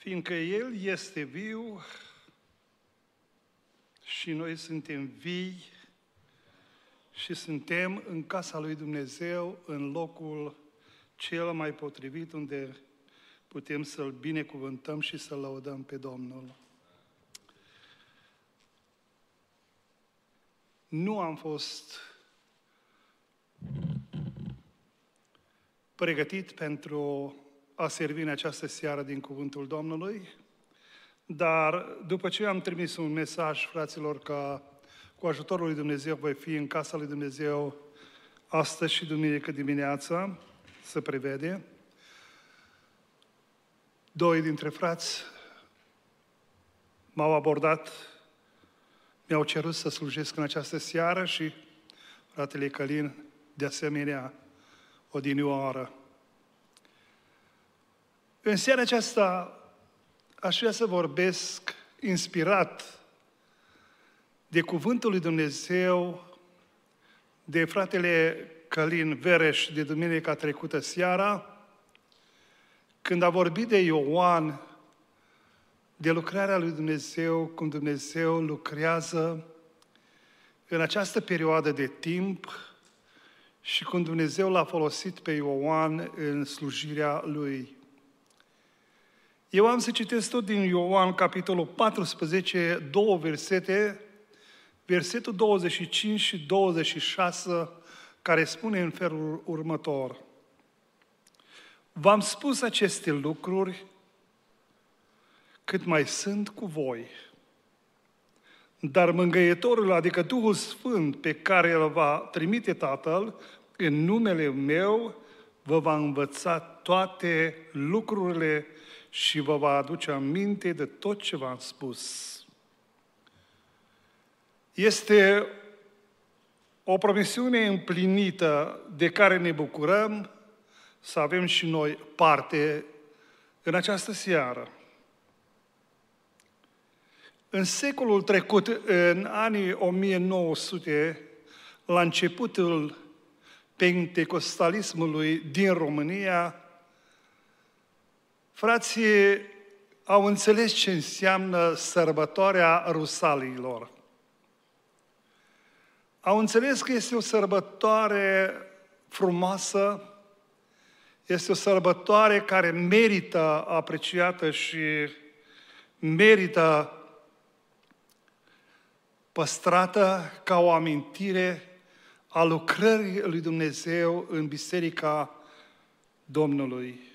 Fiindcă El este viu și noi suntem vii și suntem în casa lui Dumnezeu, în locul cel mai potrivit unde putem să-L binecuvântăm și să-L laudăm pe Domnul. Nu am fost pregătit pentru a servi în această seară din Cuvântul Domnului, dar după ce am trimis un mesaj, fraților, că cu ajutorul lui Dumnezeu voi fi în casa lui Dumnezeu astăzi și duminică dimineața, să prevede, doi dintre frați m-au abordat, mi-au cerut să slujesc în această seară și fratele Călin, de asemenea, o dinioară. În seara aceasta aș vrea să vorbesc inspirat de Cuvântul lui Dumnezeu, de fratele Călin Vereș de duminica trecută seara, când a vorbit de Ioan, de lucrarea lui Dumnezeu, cum Dumnezeu lucrează în această perioadă de timp și cum Dumnezeu l-a folosit pe Ioan în slujirea lui. Eu am să citesc tot din Ioan, capitolul 14, două versete, versetul 25 și 26, care spune în felul următor. V-am spus aceste lucruri cât mai sunt cu voi. Dar mângăietorul, adică Duhul Sfânt pe care îl va trimite Tatăl, în numele meu, vă va învăța toate lucrurile și vă va aduce aminte de tot ce v-am spus. Este o promisiune împlinită de care ne bucurăm să avem și noi parte în această seară. În secolul trecut, în anii 1900, la începutul pentecostalismului din România, frații au înțeles ce înseamnă sărbătoarea rusalilor. Au înțeles că este o sărbătoare frumoasă, este o sărbătoare care merită apreciată și merită păstrată ca o amintire a lucrării lui Dumnezeu în Biserica Domnului.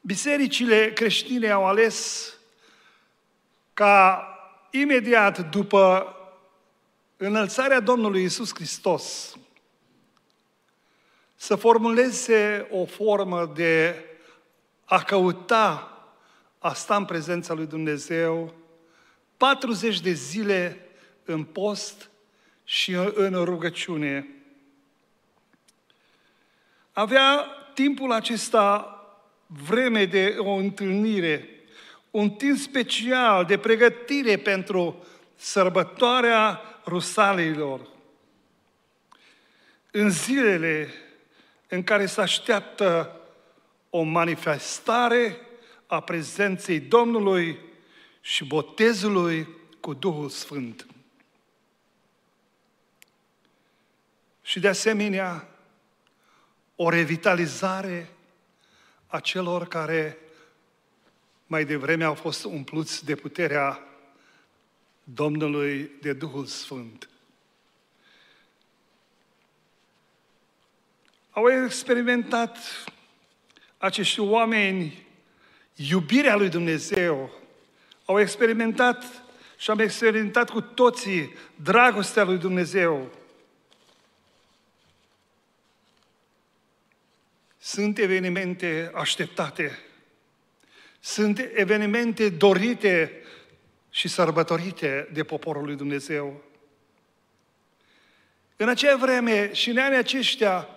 Bisericile creștine au ales ca imediat după înălțarea Domnului Isus Hristos să formuleze o formă de a căuta a sta în prezența lui Dumnezeu 40 de zile în post și în rugăciune. Avea timpul acesta vreme de o întâlnire, un timp special de pregătire pentru sărbătoarea Rusalilor. În zilele în care se așteaptă o manifestare a prezenței Domnului și botezului cu Duhul Sfânt. Și de asemenea, o revitalizare a celor care mai devreme au fost umpluți de puterea Domnului de Duhul Sfânt. Au experimentat acești oameni iubirea lui Dumnezeu, au experimentat și am experimentat cu toții dragostea lui Dumnezeu. Sunt evenimente așteptate, sunt evenimente dorite și sărbătorite de poporul lui Dumnezeu. În acea vreme și în anii aceștia,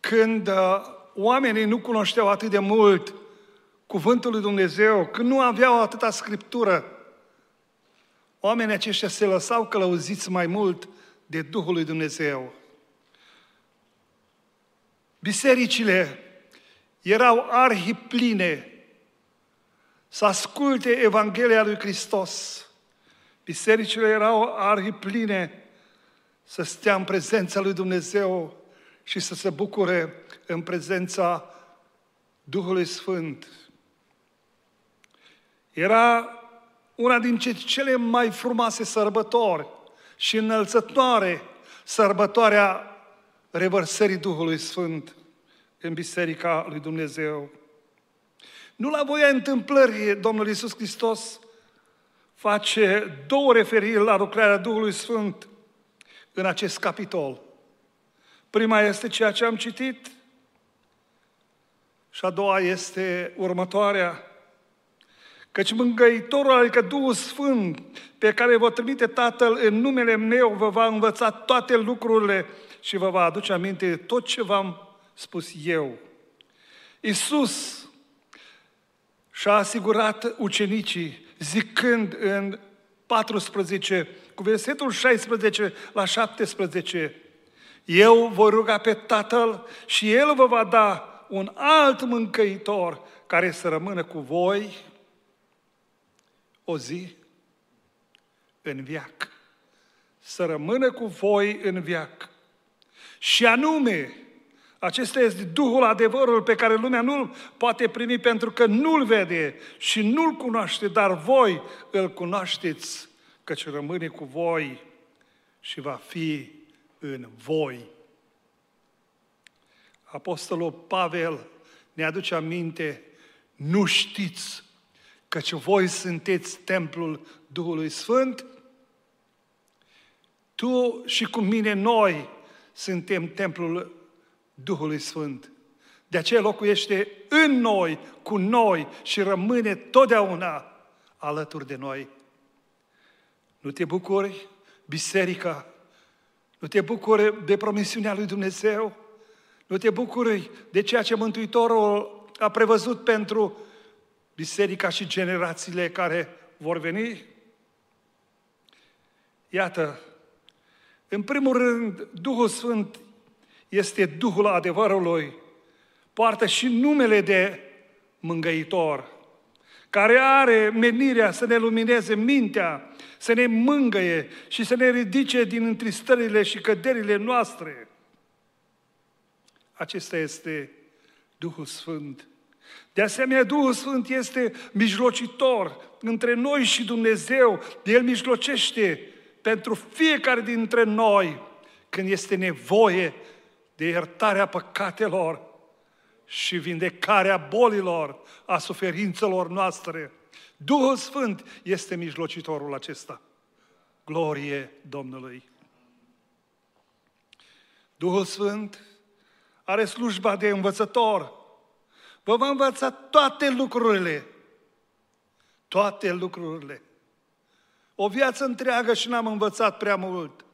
când uh, oamenii nu cunoșteau atât de mult cuvântul lui Dumnezeu, când nu aveau atâta scriptură, oamenii aceștia se lăsau călăuziți mai mult de Duhul lui Dumnezeu. Bisericile erau arhipline să asculte Evanghelia lui Hristos. Bisericile erau arhipline să stea în prezența lui Dumnezeu și să se bucure în prezența Duhului Sfânt. Era una din cele mai frumoase sărbători și înălțătoare, sărbătoarea revărsării Duhului Sfânt în Biserica lui Dumnezeu. Nu la voia întâmplării, Domnul Iisus Hristos face două referiri la lucrarea Duhului Sfânt în acest capitol. Prima este ceea ce am citit și a doua este următoarea. Căci mângăitorul, adică Duhul Sfânt, pe care vă trimite Tatăl în numele meu, vă va învăța toate lucrurile și vă va aduce aminte tot ce v-am spus eu. Iisus și-a asigurat ucenicii zicând în 14, cu versetul 16 la 17, Eu voi ruga pe Tatăl și El vă va da un alt mâncăitor care să rămână cu voi o zi în viac. Să rămână cu voi în viac. Și anume, acesta este Duhul adevărul pe care lumea nu-l poate primi pentru că nu-l vede și nu-l cunoaște, dar voi îl cunoașteți, căci rămâne cu voi și va fi în voi. Apostolul Pavel ne aduce aminte, nu știți căci voi sunteți templul Duhului Sfânt? Tu și cu mine noi suntem templul Duhului Sfânt. De aceea locuiește în noi, cu noi și rămâne totdeauna alături de noi. Nu te bucuri, biserica? Nu te bucuri de promisiunea lui Dumnezeu? Nu te bucuri de ceea ce Mântuitorul a prevăzut pentru biserica și generațiile care vor veni? Iată, în primul rând, Duhul Sfânt este Duhul adevărului, poartă și numele de mângăitor, care are menirea să ne lumineze mintea, să ne mângăie și să ne ridice din întristările și căderile noastre. Acesta este Duhul Sfânt. De asemenea, Duhul Sfânt este mijlocitor între noi și Dumnezeu. El mijlocește pentru fiecare dintre noi când este nevoie de iertarea păcatelor și vindecarea bolilor, a suferințelor noastre. Duhul Sfânt este mijlocitorul acesta. Glorie Domnului! Duhul Sfânt are slujba de învățător. Vă va învăța toate lucrurile. Toate lucrurile. O viață întreagă și n-am învățat prea mult.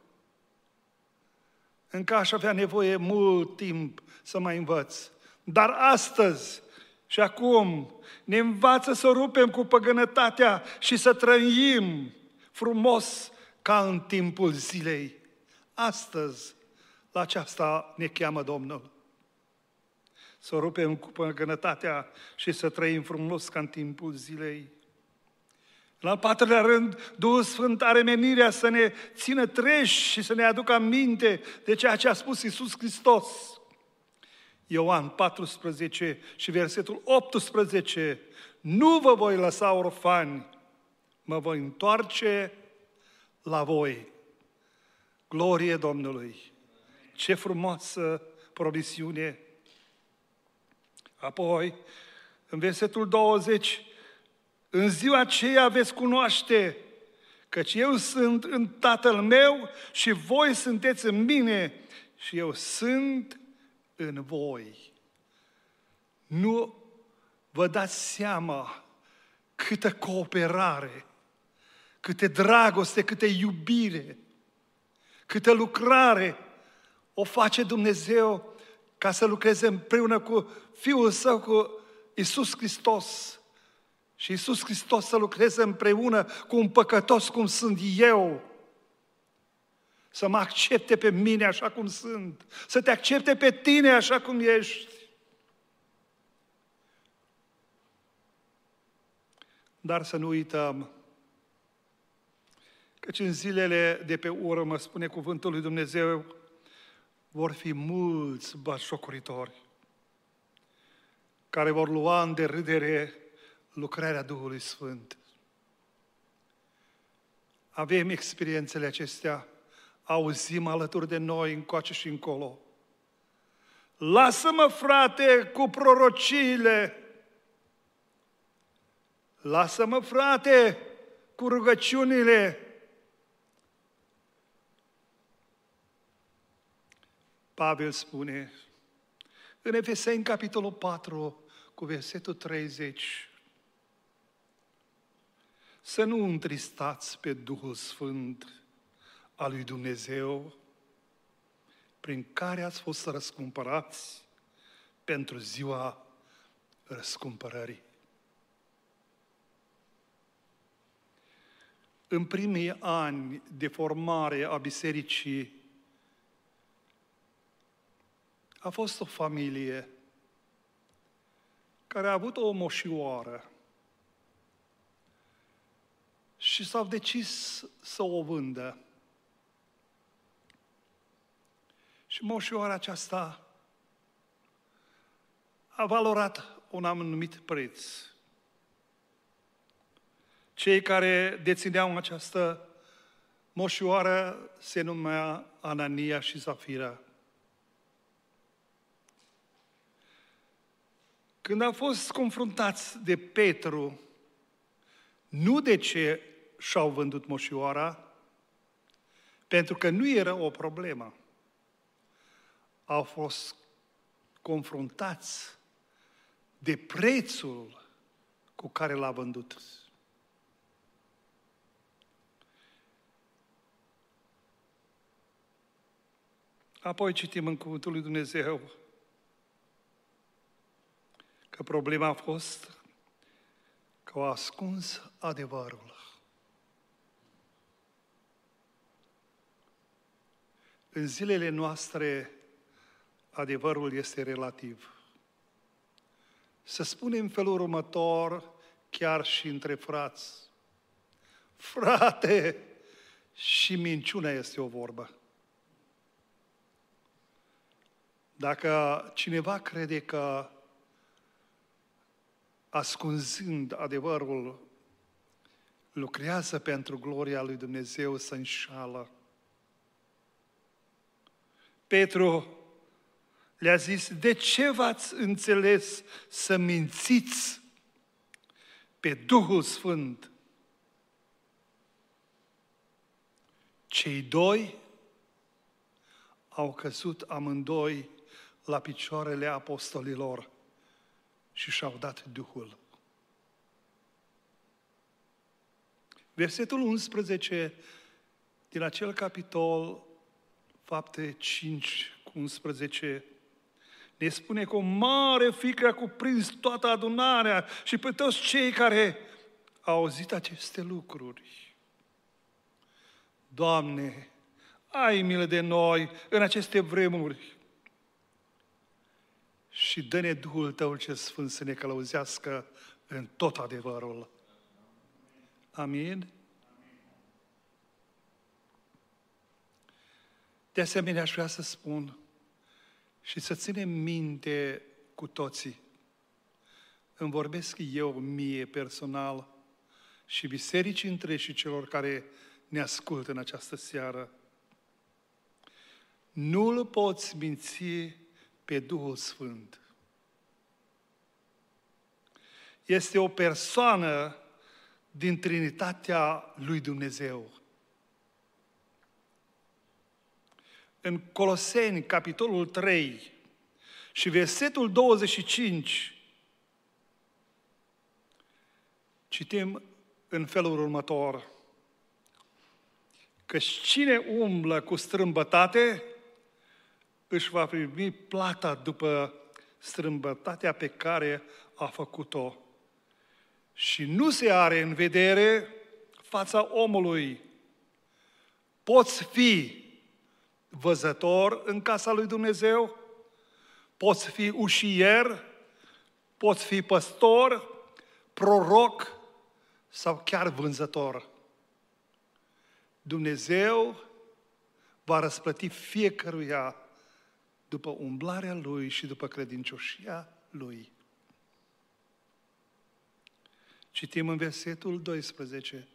Încă aș avea nevoie mult timp să mai învăț. Dar astăzi și acum ne învață să rupem cu păgânătatea și să trăim frumos ca în timpul zilei. Astăzi, la aceasta ne cheamă Domnul. Să rupem cu păgânătatea și să trăim frumos ca în timpul zilei. La al patrulea rând, Duhul Sfânt are menirea să ne țină treși și să ne aducă aminte de ceea ce a spus Isus Hristos. Ioan 14 și versetul 18. Nu vă voi lăsa orfani, mă voi întoarce la voi. Glorie Domnului! Ce frumoasă promisiune! Apoi, în versetul 20, în ziua aceea veți cunoaște căci eu sunt în Tatăl meu și voi sunteți în mine și eu sunt în voi. Nu vă dați seama câtă cooperare, câte dragoste, câte iubire, câtă lucrare o face Dumnezeu ca să lucreze împreună cu Fiul Său, cu Isus Hristos și Iisus Hristos să lucreze împreună cu un păcătos cum sunt eu. Să mă accepte pe mine așa cum sunt. Să te accepte pe tine așa cum ești. Dar să nu uităm căci în zilele de pe urmă, spune cuvântul lui Dumnezeu, vor fi mulți bașocoritori care vor lua în derâdere lucrarea Duhului Sfânt. Avem experiențele acestea, auzim alături de noi încoace și încolo. Lasă-mă, frate, cu prorociile. Lasă-mă, frate, cu rugăciunile. Pavel spune în Efeseni, capitolul 4, cu versetul 30, să nu întristați pe Duhul Sfânt al lui Dumnezeu, prin care ați fost răscumpărați pentru ziua răscumpărării. În primii ani de formare a bisericii, a fost o familie care a avut o moșioară și s-au decis să o vândă. Și moșioara aceasta a valorat un anumit preț. Cei care dețineau această moșioară se numea Anania și Zafira. Când au fost confruntați de Petru, nu de ce și-au vândut moșioara, pentru că nu era o problemă. Au fost confruntați de prețul cu care l-a vândut. Apoi citim în Cuvântul lui Dumnezeu că problema a fost că au ascuns adevărul. În zilele noastre, adevărul este relativ. Să spunem felul următor, chiar și între frați. Frate, și minciuna este o vorbă. Dacă cineva crede că ascunzând adevărul, lucrează pentru gloria lui Dumnezeu să înșală. Petru le-a zis, de ce v-ați înțeles să mințiți pe Duhul Sfânt? Cei doi au căzut amândoi la picioarele apostolilor și și-au dat Duhul. Versetul 11 din acel capitol, fapte 5 cu 11, ne spune că o mare frică a cuprins toată adunarea și pe toți cei care au auzit aceste lucruri. Doamne, ai milă de noi în aceste vremuri și dă-ne Duhul Tău ce Sfânt să ne călăuzească în tot adevărul. Amin? De asemenea, aș vrea să spun și să ținem minte cu toții. Îmi vorbesc eu mie personal și bisericii între și celor care ne ascultă în această seară. Nu-L poți minți pe Duhul Sfânt. Este o persoană din Trinitatea lui Dumnezeu. În Coloseni, capitolul 3 și versetul 25, citim în felul următor. Că cine umblă cu strâmbătate, își va primi plata după strâmbătatea pe care a făcut-o. Și nu se are în vedere fața omului. Poți fi văzător în casa lui Dumnezeu, poți fi ușier, poți fi păstor, proroc, sau chiar vânzător. Dumnezeu va răsplăti fiecăruia după umblarea lui și după credincioșia lui. Citim în versetul 12.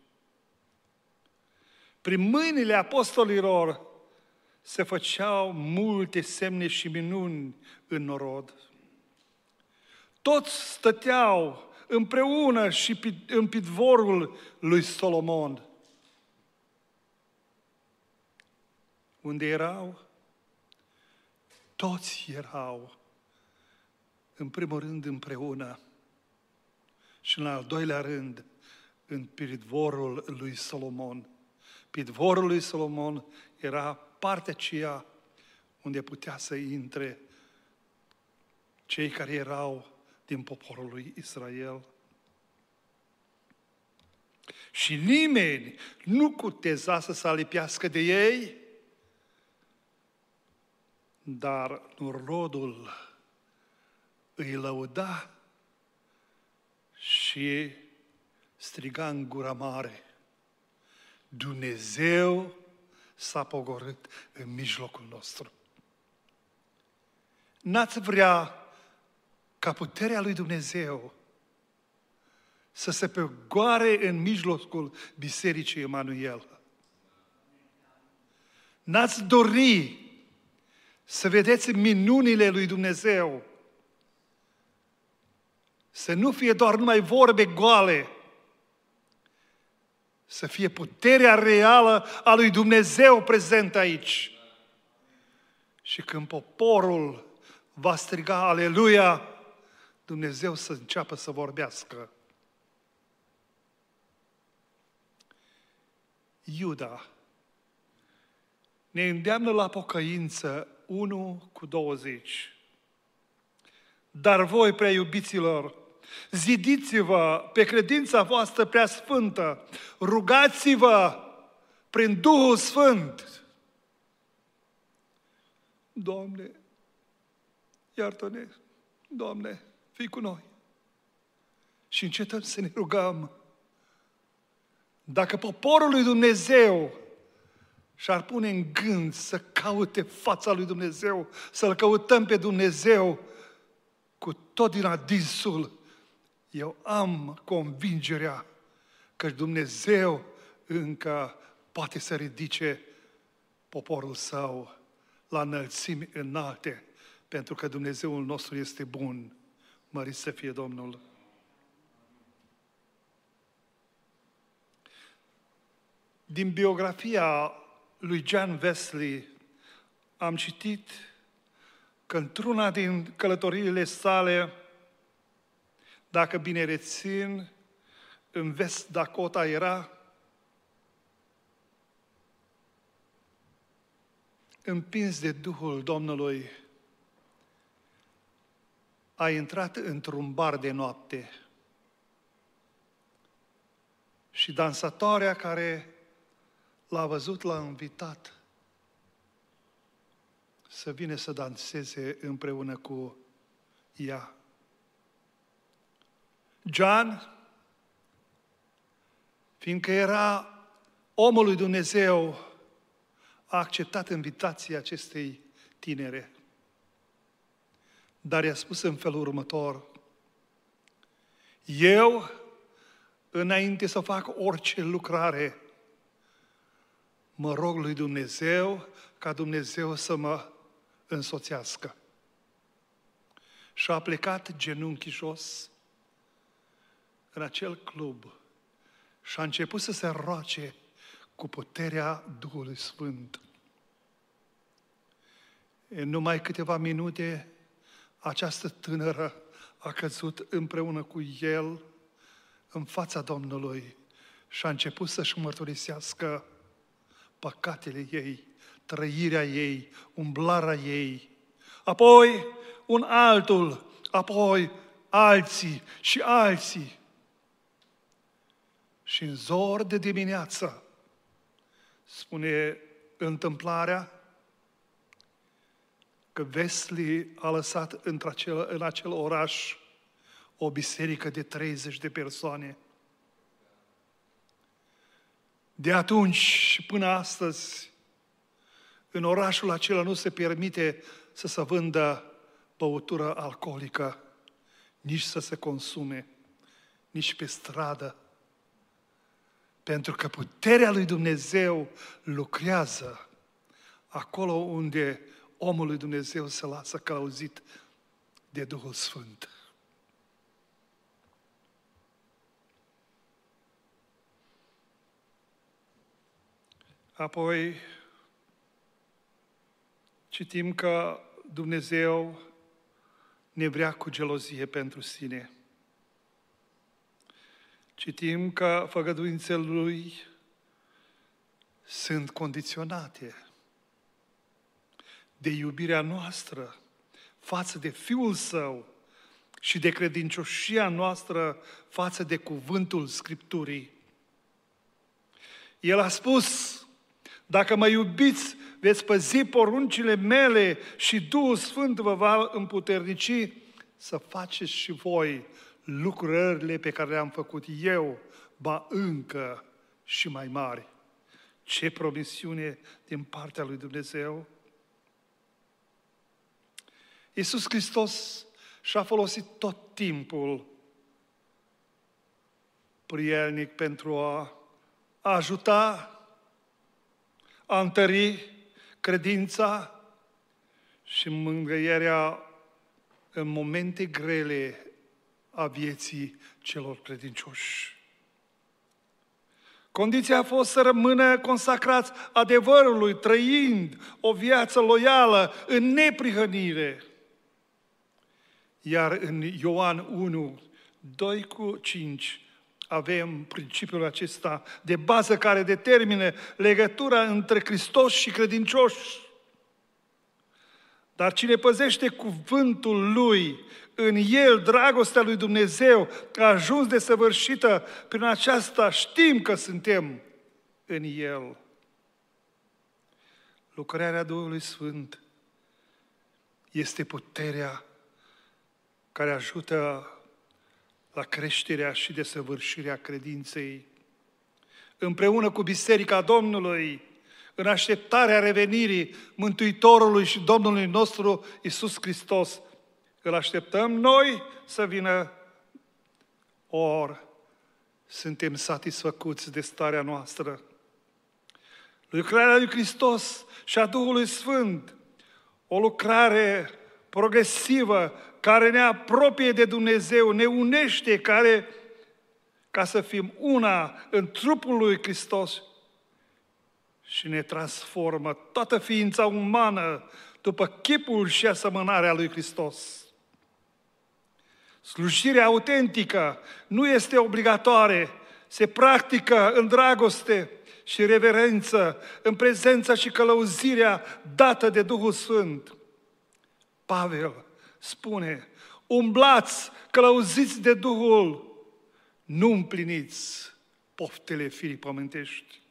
Prin mâinile apostolilor se făceau multe semne și minuni în norod. Toți stăteau împreună și în pidvorul lui Solomon. Unde erau? Toți erau, în primul rând, împreună și în al doilea rând, în pidvorul lui Solomon. Pidvorul lui Solomon era partea aceea unde putea să intre cei care erau din poporul lui Israel. Și nimeni nu cuteza să se alipiască de ei, dar rodul îi lăuda și striga în gura mare, Dumnezeu s-a pogorât în mijlocul nostru. N-ați vrea ca puterea lui Dumnezeu să se pegoare în mijlocul Bisericii Emanuel. N-ați dori să vedeți minunile lui Dumnezeu. Să nu fie doar numai vorbe goale, să fie puterea reală a lui Dumnezeu prezent aici. Și când poporul va striga Aleluia, Dumnezeu să înceapă să vorbească. Iuda ne îndeamnă la pocăință 1 cu 20. Dar voi, prea iubiților, zidiți-vă pe credința voastră prea sfântă, rugați-vă prin Duhul Sfânt. Doamne, iartă-ne, Doamne, fii cu noi. Și încetăm să ne rugăm. Dacă poporul lui Dumnezeu și-ar pune în gând să caute fața lui Dumnezeu, să-L căutăm pe Dumnezeu cu tot din adinsul, eu am convingerea că Dumnezeu încă poate să ridice poporul său la înălțimi înalte, pentru că Dumnezeul nostru este bun. Mărit să fie Domnul! Din biografia lui John Wesley am citit că într-una din călătoriile sale, dacă bine rețin, în West Dakota era, împins de Duhul Domnului, a intrat într-un bar de noapte și dansatoarea care l-a văzut, l-a invitat să vină să danseze împreună cu ea. John, fiindcă era omul lui Dumnezeu, a acceptat invitația acestei tinere. Dar i-a spus în felul următor, eu, înainte să fac orice lucrare, mă rog lui Dumnezeu ca Dumnezeu să mă însoțească. Și a plecat genunchi jos în acel club și a început să se roace cu puterea Duhului Sfânt. În numai câteva minute, această tânără a căzut împreună cu el în fața Domnului și a început să-și mărturisească păcatele ei, trăirea ei, umblarea ei. Apoi un altul, apoi alții și alții. Și în zor de dimineață, spune întâmplarea, că Wesley a lăsat într-acel, în acel oraș o biserică de 30 de persoane. De atunci și până astăzi, în orașul acela nu se permite să se vândă băutură alcoolică, nici să se consume, nici pe stradă. Pentru că puterea lui Dumnezeu lucrează acolo unde omul lui Dumnezeu se lasă călăuzit de Duhul Sfânt. Apoi citim că Dumnezeu ne vrea cu gelozie pentru sine. Citim că făgăduințele Lui sunt condiționate de iubirea noastră față de Fiul Său și de credincioșia noastră față de cuvântul Scripturii. El a spus, dacă mă iubiți, veți păzi poruncile mele și Duhul Sfânt vă va împuternici să faceți și voi lucrările pe care le-am făcut eu, ba încă și mai mari. Ce promisiune din partea lui Dumnezeu! Iisus Hristos și-a folosit tot timpul prielnic pentru a ajuta, a întări credința și mângâierea în momente grele a vieții celor credincioși. Condiția a fost să rămână consacrați adevărului, trăind o viață loială în neprihănire. Iar în Ioan 1, 2 cu 5, avem principiul acesta de bază care determină legătura între Hristos și credincioși. Dar cine păzește cuvântul lui, în el dragostea lui Dumnezeu a ajuns de săvârșită, prin aceasta știm că suntem în el. Lucrarea Duhului Sfânt este puterea care ajută la creșterea și desăvârșirea credinței. Împreună cu Biserica Domnului, în așteptarea revenirii Mântuitorului și Domnului nostru Isus Hristos, îl așteptăm noi să vină, ori suntem satisfăcuți de starea noastră. Lucrarea lui Hristos și a Duhului Sfânt, o lucrare progresivă care ne apropie de Dumnezeu, ne unește, care, ca să fim una în trupul lui Hristos și ne transformă toată ființa umană după chipul și asemănarea lui Hristos. Slujirea autentică nu este obligatoare, se practică în dragoste și reverență, în prezența și călăuzirea dată de Duhul Sfânt. Pavel spune, umblați, călăuziți de Duhul, nu împliniți poftele firii pământești.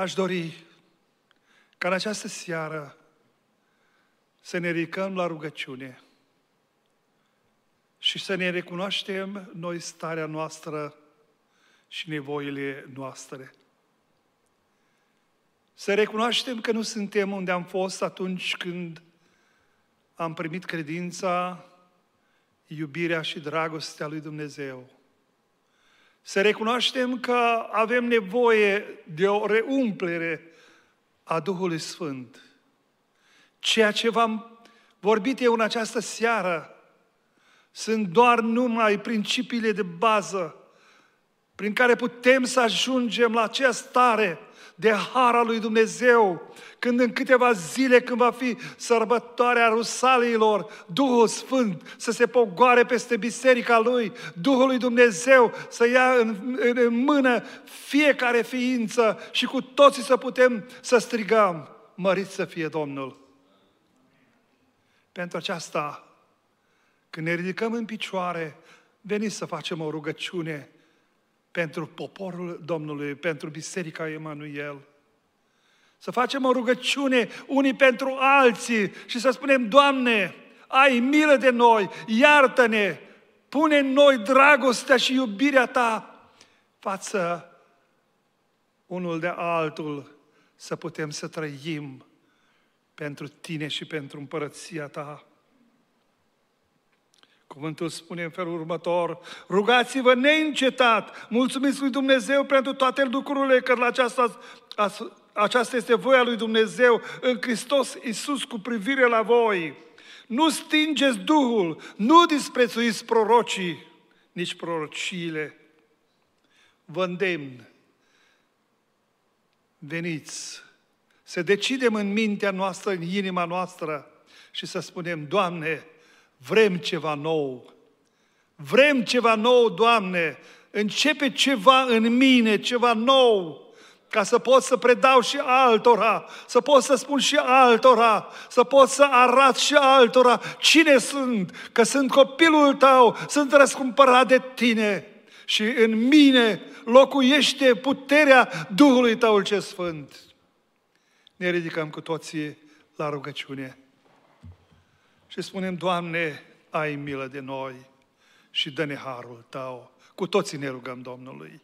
Aș dori ca în această seară să ne ridicăm la rugăciune și să ne recunoaștem noi starea noastră și nevoile noastre. Să recunoaștem că nu suntem unde am fost atunci când am primit credința, iubirea și dragostea lui Dumnezeu. Să recunoaștem că avem nevoie de o reumplere a Duhului Sfânt. Ceea ce v-am vorbit eu în această seară sunt doar numai principiile de bază prin care putem să ajungem la acea stare de hara lui Dumnezeu, când în câteva zile, când va fi sărbătoarea Rusaliilor, Duhul Sfânt să se pogoare peste biserica Lui, Duhul lui Dumnezeu să ia în, în, în mână fiecare ființă și cu toții să putem să strigăm, mărit să fie Domnul. Pentru aceasta, când ne ridicăm în picioare, veniți să facem o rugăciune pentru poporul Domnului, pentru Biserica Emanuel. Să facem o rugăciune unii pentru alții și să spunem, Doamne, ai milă de noi, iartă-ne, pune în noi dragostea și iubirea Ta față unul de altul, să putem să trăim pentru tine și pentru împărăția ta. Cuvântul spune în felul următor, rugați-vă neîncetat, mulțumiți lui Dumnezeu pentru toate lucrurile, că la aceasta, aceasta este voia lui Dumnezeu în Hristos Iisus cu privire la voi. Nu stingeți Duhul, nu disprețuiți prorocii, nici prorociile. Vă îndemn, veniți, să decidem în mintea noastră, în inima noastră și să spunem, Doamne, Vrem ceva nou. Vrem ceva nou, Doamne. Începe ceva în mine, ceva nou, ca să pot să predau și altora, să pot să spun și altora, să pot să arăt și altora cine sunt, că sunt copilul tău, sunt răscumpărat de tine și în mine locuiește puterea Duhului tău ce sfânt. Ne ridicăm cu toții la rugăciune și spunem, Doamne, ai milă de noi și dă-ne harul Tău. Cu toții ne rugăm Domnului.